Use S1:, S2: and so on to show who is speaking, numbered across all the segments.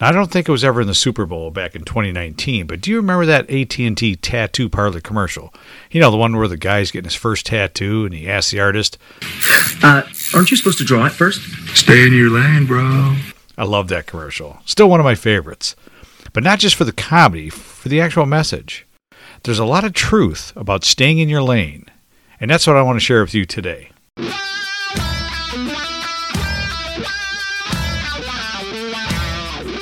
S1: Now, I don't think it was ever in the Super Bowl back in 2019, but do you remember that AT&T tattoo parlor commercial? You know, the one where the guy's getting his first tattoo and he asks the artist,
S2: Uh, aren't you supposed to draw it first?
S3: Stay in your lane, bro.
S1: I love that commercial. Still one of my favorites. But not just for the comedy, for the actual message. There's a lot of truth about staying in your lane, and that's what I want to share with you today.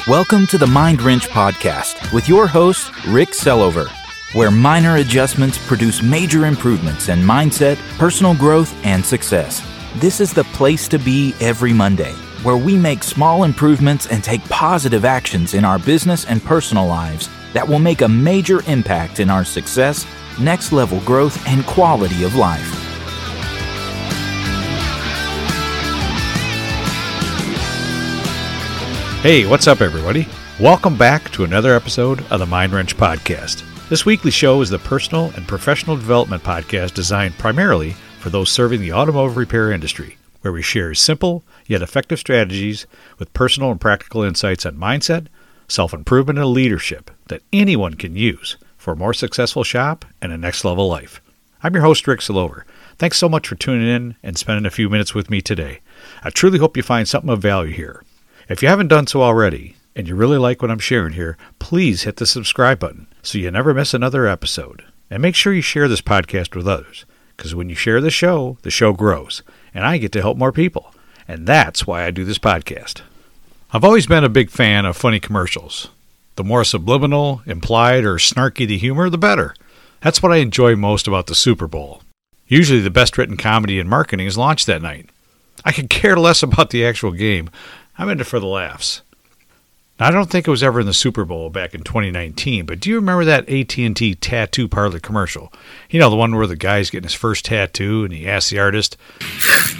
S4: Welcome to the Mind Wrench Podcast with your host, Rick Sellover, where minor adjustments produce major improvements in mindset, personal growth, and success. This is the place to be every Monday, where we make small improvements and take positive actions in our business and personal lives that will make a major impact in our success, next level growth, and quality of life.
S1: Hey, what's up, everybody? Welcome back to another episode of the Mind Wrench Podcast. This weekly show is the personal and professional development podcast designed primarily for those serving the automotive repair industry, where we share simple yet effective strategies with personal and practical insights on mindset, self improvement, and leadership that anyone can use for a more successful shop and a next level life. I'm your host, Rick Silover. Thanks so much for tuning in and spending a few minutes with me today. I truly hope you find something of value here. If you haven't done so already, and you really like what I'm sharing here, please hit the subscribe button so you never miss another episode. And make sure you share this podcast with others, because when you share the show, the show grows, and I get to help more people. And that's why I do this podcast. I've always been a big fan of funny commercials. The more subliminal, implied, or snarky the humor, the better. That's what I enjoy most about the Super Bowl. Usually, the best written comedy in marketing is launched that night. I could care less about the actual game. I'm in it for the laughs. Now, I don't think it was ever in the Super Bowl back in 2019, but do you remember that AT&T tattoo parlor commercial? You know, the one where the guy's getting his first tattoo and he asks the artist,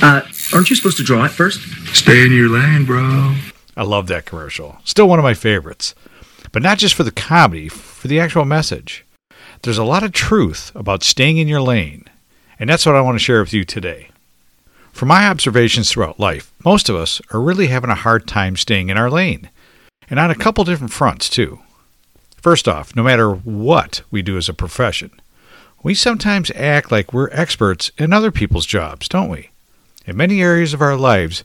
S2: Uh, aren't you supposed to draw it first?
S3: Stay in your lane, bro.
S1: I love that commercial. Still one of my favorites. But not just for the comedy, for the actual message. There's a lot of truth about staying in your lane, and that's what I want to share with you today. From my observations throughout life, most of us are really having a hard time staying in our lane, and on a couple different fronts, too. First off, no matter what we do as a profession, we sometimes act like we're experts in other people's jobs, don't we? In many areas of our lives,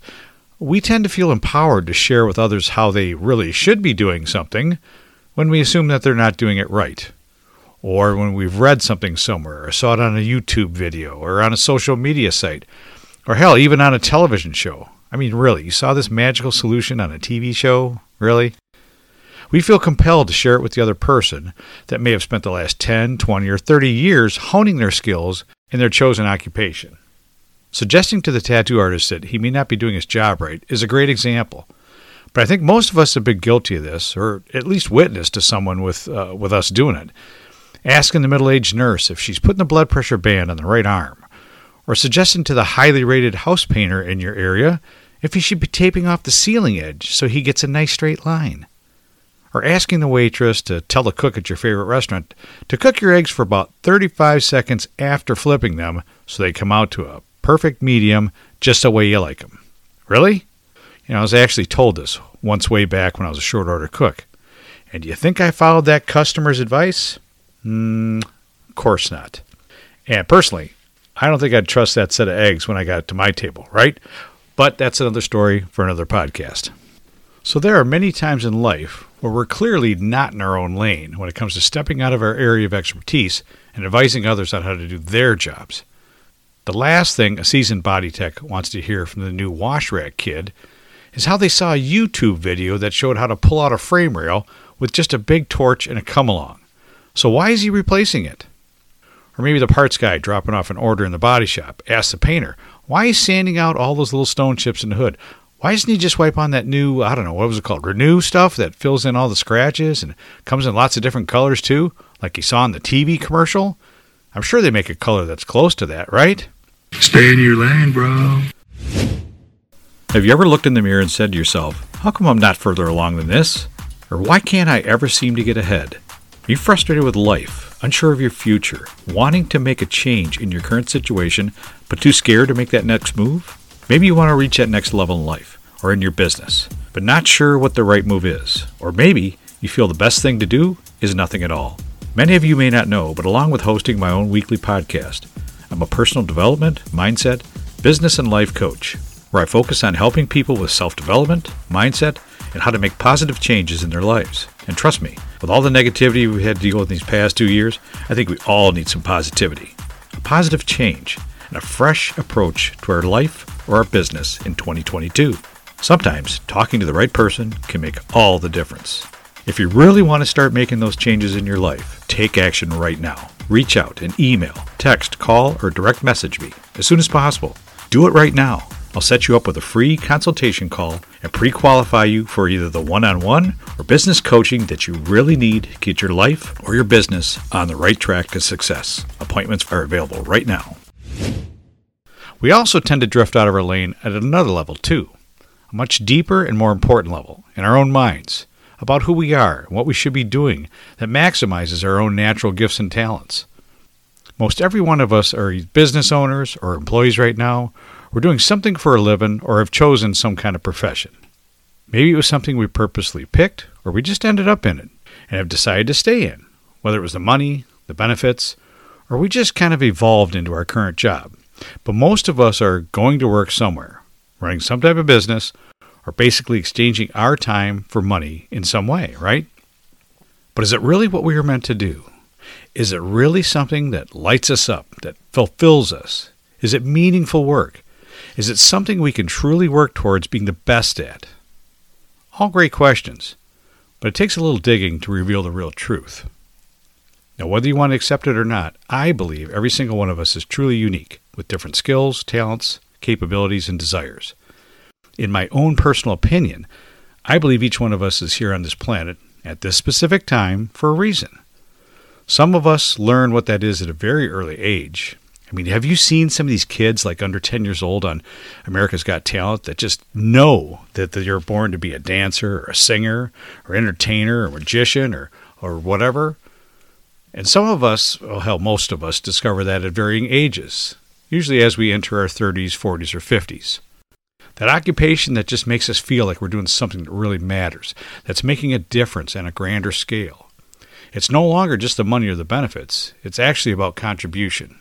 S1: we tend to feel empowered to share with others how they really should be doing something when we assume that they're not doing it right. Or when we've read something somewhere, or saw it on a YouTube video, or on a social media site, or hell, even on a television show. I mean, really, you saw this magical solution on a TV show? Really? We feel compelled to share it with the other person that may have spent the last 10, 20, or 30 years honing their skills in their chosen occupation. Suggesting to the tattoo artist that he may not be doing his job right is a great example. But I think most of us have been guilty of this, or at least witnessed to someone with, uh, with us doing it. Asking the middle aged nurse if she's putting the blood pressure band on the right arm, or suggesting to the highly rated house painter in your area if he should be taping off the ceiling edge so he gets a nice straight line. Or asking the waitress to tell the cook at your favorite restaurant to cook your eggs for about 35 seconds after flipping them so they come out to a perfect medium just the way you like them. Really? You know, I was actually told this once way back when I was a short order cook. And do you think I followed that customer's advice? Mm, of course not. And personally, I don't think I'd trust that set of eggs when I got it to my table, right? But that's another story for another podcast. So there are many times in life where we're clearly not in our own lane when it comes to stepping out of our area of expertise and advising others on how to do their jobs. The last thing a seasoned body tech wants to hear from the new wash rack kid is how they saw a YouTube video that showed how to pull out a frame rail with just a big torch and a come along. So why is he replacing it? Or maybe the parts guy dropping off an order in the body shop asks the painter, why is sanding out all those little stone chips in the hood? Why doesn't he just wipe on that new, I don't know, what was it called, Renew stuff that fills in all the scratches and comes in lots of different colors too, like you saw in the TV commercial? I'm sure they make a color that's close to that, right?
S3: Stay in your lane, bro.
S1: Have you ever looked in the mirror and said to yourself, how come I'm not further along than this? Or why can't I ever seem to get ahead? Are you frustrated with life, unsure of your future, wanting to make a change in your current situation, but too scared to make that next move? Maybe you want to reach that next level in life or in your business. but not sure what the right move is. Or maybe you feel the best thing to do is nothing at all. Many of you may not know, but along with hosting my own weekly podcast, I'm a personal development, mindset, business, and life coach, where I focus on helping people with self development, mindset, and how to make positive changes in their lives. And trust me, with all the negativity we've had to deal with these past two years, I think we all need some positivity. A positive change and a fresh approach to our life or our business in 2022. Sometimes talking to the right person can make all the difference. If you really want to start making those changes in your life, take action right now. Reach out and email, text, call, or direct message me as soon as possible. Do it right now. I'll set you up with a free consultation call and pre qualify you for either the one on one or business coaching that you really need to get your life or your business on the right track to success. Appointments are available right now. We also tend to drift out of our lane at another level, too, a much deeper and more important level in our own minds about who we are and what we should be doing that maximizes our own natural gifts and talents. Most every one of us are business owners or employees right now. We're doing something for a living or have chosen some kind of profession. Maybe it was something we purposely picked or we just ended up in it and have decided to stay in, whether it was the money, the benefits, or we just kind of evolved into our current job. But most of us are going to work somewhere, running some type of business, or basically exchanging our time for money in some way, right? But is it really what we are meant to do? Is it really something that lights us up, that fulfills us? Is it meaningful work? Is it something we can truly work towards being the best at? All great questions, but it takes a little digging to reveal the real truth. Now, whether you want to accept it or not, I believe every single one of us is truly unique with different skills, talents, capabilities, and desires. In my own personal opinion, I believe each one of us is here on this planet at this specific time for a reason. Some of us learn what that is at a very early age. I mean, have you seen some of these kids, like under 10 years old on America's Got Talent, that just know that you're born to be a dancer or a singer or entertainer or magician or, or whatever? And some of us, well, hell, most of us, discover that at varying ages, usually as we enter our 30s, 40s, or 50s. That occupation that just makes us feel like we're doing something that really matters, that's making a difference on a grander scale. It's no longer just the money or the benefits, it's actually about contribution.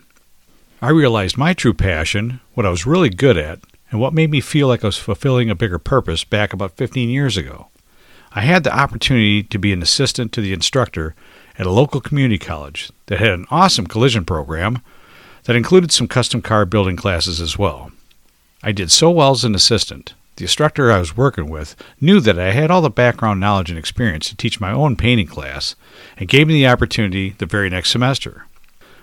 S1: I realized my true passion, what I was really good at, and what made me feel like I was fulfilling a bigger purpose back about 15 years ago. I had the opportunity to be an assistant to the instructor at a local community college that had an awesome collision program that included some custom car building classes as well. I did so well as an assistant. The instructor I was working with knew that I had all the background knowledge and experience to teach my own painting class and gave me the opportunity the very next semester.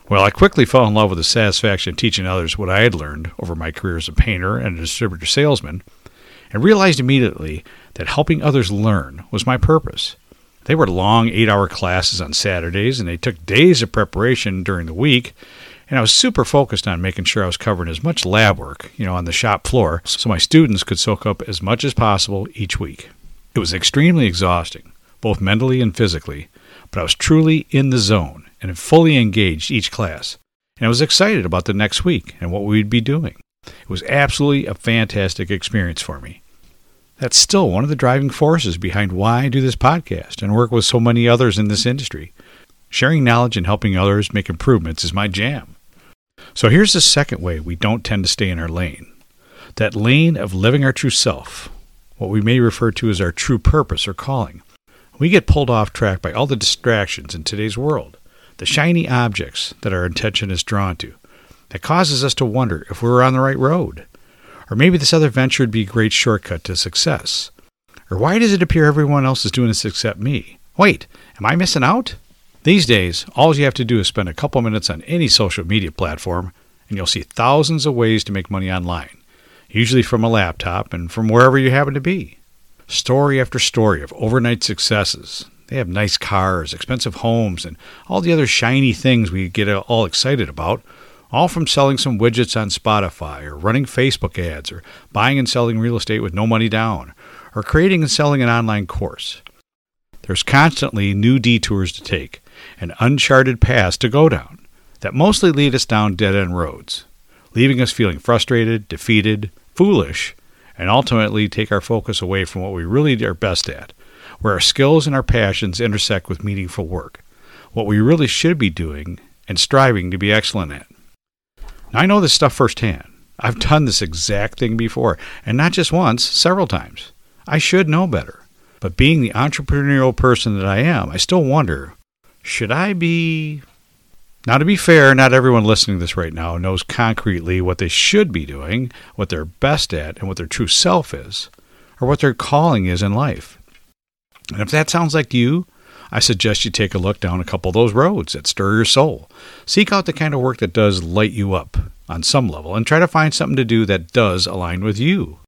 S1: Well, I quickly fell in love with the satisfaction of teaching others what I had learned over my career as a painter and a distributor salesman, and realized immediately that helping others learn was my purpose. They were long eight hour classes on Saturdays, and they took days of preparation during the week and I was super focused on making sure I was covering as much lab work, you know, on the shop floor so my students could soak up as much as possible each week. It was extremely exhausting, both mentally and physically, but I was truly in the zone and fully engaged each class. And I was excited about the next week and what we'd be doing. It was absolutely a fantastic experience for me. That's still one of the driving forces behind why I do this podcast and work with so many others in this industry. Sharing knowledge and helping others make improvements is my jam. So here's the second way we don't tend to stay in our lane that lane of living our true self, what we may refer to as our true purpose or calling. We get pulled off track by all the distractions in today's world, the shiny objects that our attention is drawn to, that causes us to wonder if we're on the right road. Or maybe this other venture would be a great shortcut to success. Or why does it appear everyone else is doing this except me? Wait, am I missing out? These days, all you have to do is spend a couple minutes on any social media platform, and you'll see thousands of ways to make money online, usually from a laptop and from wherever you happen to be. Story after story of overnight successes. They have nice cars, expensive homes, and all the other shiny things we get all excited about, all from selling some widgets on Shopify, or running Facebook ads, or buying and selling real estate with no money down, or creating and selling an online course. There's constantly new detours to take and uncharted paths to go down that mostly lead us down dead end roads, leaving us feeling frustrated, defeated, foolish, and ultimately take our focus away from what we really are best at, where our skills and our passions intersect with meaningful work, what we really should be doing and striving to be excellent at. Now, I know this stuff firsthand. I've done this exact thing before, and not just once, several times. I should know better. But being the entrepreneurial person that I am, I still wonder should I be. Now, to be fair, not everyone listening to this right now knows concretely what they should be doing, what they're best at, and what their true self is, or what their calling is in life. And if that sounds like you, I suggest you take a look down a couple of those roads that stir your soul. Seek out the kind of work that does light you up on some level and try to find something to do that does align with you.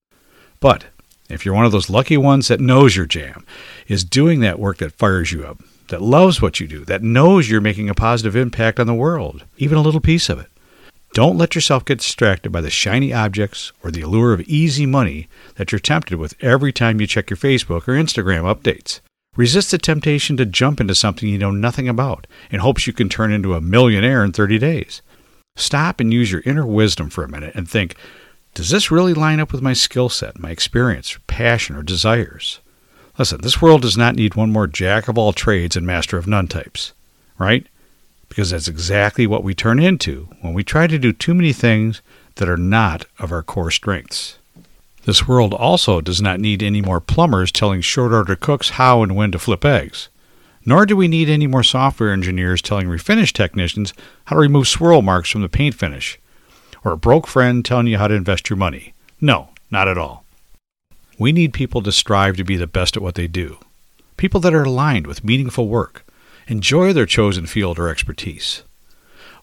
S1: But if you're one of those lucky ones that knows your jam, is doing that work that fires you up, that loves what you do, that knows you're making a positive impact on the world, even a little piece of it. Don't let yourself get distracted by the shiny objects or the allure of easy money that you're tempted with every time you check your Facebook or Instagram updates. Resist the temptation to jump into something you know nothing about in hopes you can turn into a millionaire in 30 days. Stop and use your inner wisdom for a minute and think does this really line up with my skill set, my experience, passion, or desires? Listen, this world does not need one more jack of all trades and master of none types, right? Because that's exactly what we turn into when we try to do too many things that are not of our core strengths. This world also does not need any more plumbers telling short order cooks how and when to flip eggs. Nor do we need any more software engineers telling refinish technicians how to remove swirl marks from the paint finish, or a broke friend telling you how to invest your money. No, not at all. We need people to strive to be the best at what they do, people that are aligned with meaningful work, enjoy their chosen field or expertise.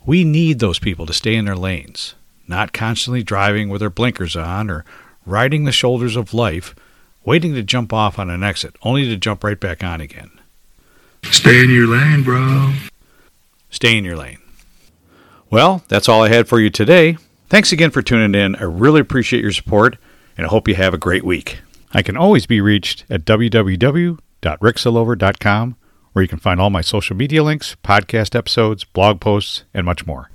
S1: We need those people to stay in their lanes, not constantly driving with their blinkers on or riding the shoulders of life, waiting to jump off on an exit, only to jump right back on again.
S3: Stay in your lane, bro.
S1: Stay in your lane. Well, that's all I had for you today. Thanks again for tuning in. I really appreciate your support, and I hope you have a great week. I can always be reached at www.ricksillover.com, where you can find all my social media links, podcast episodes, blog posts, and much more.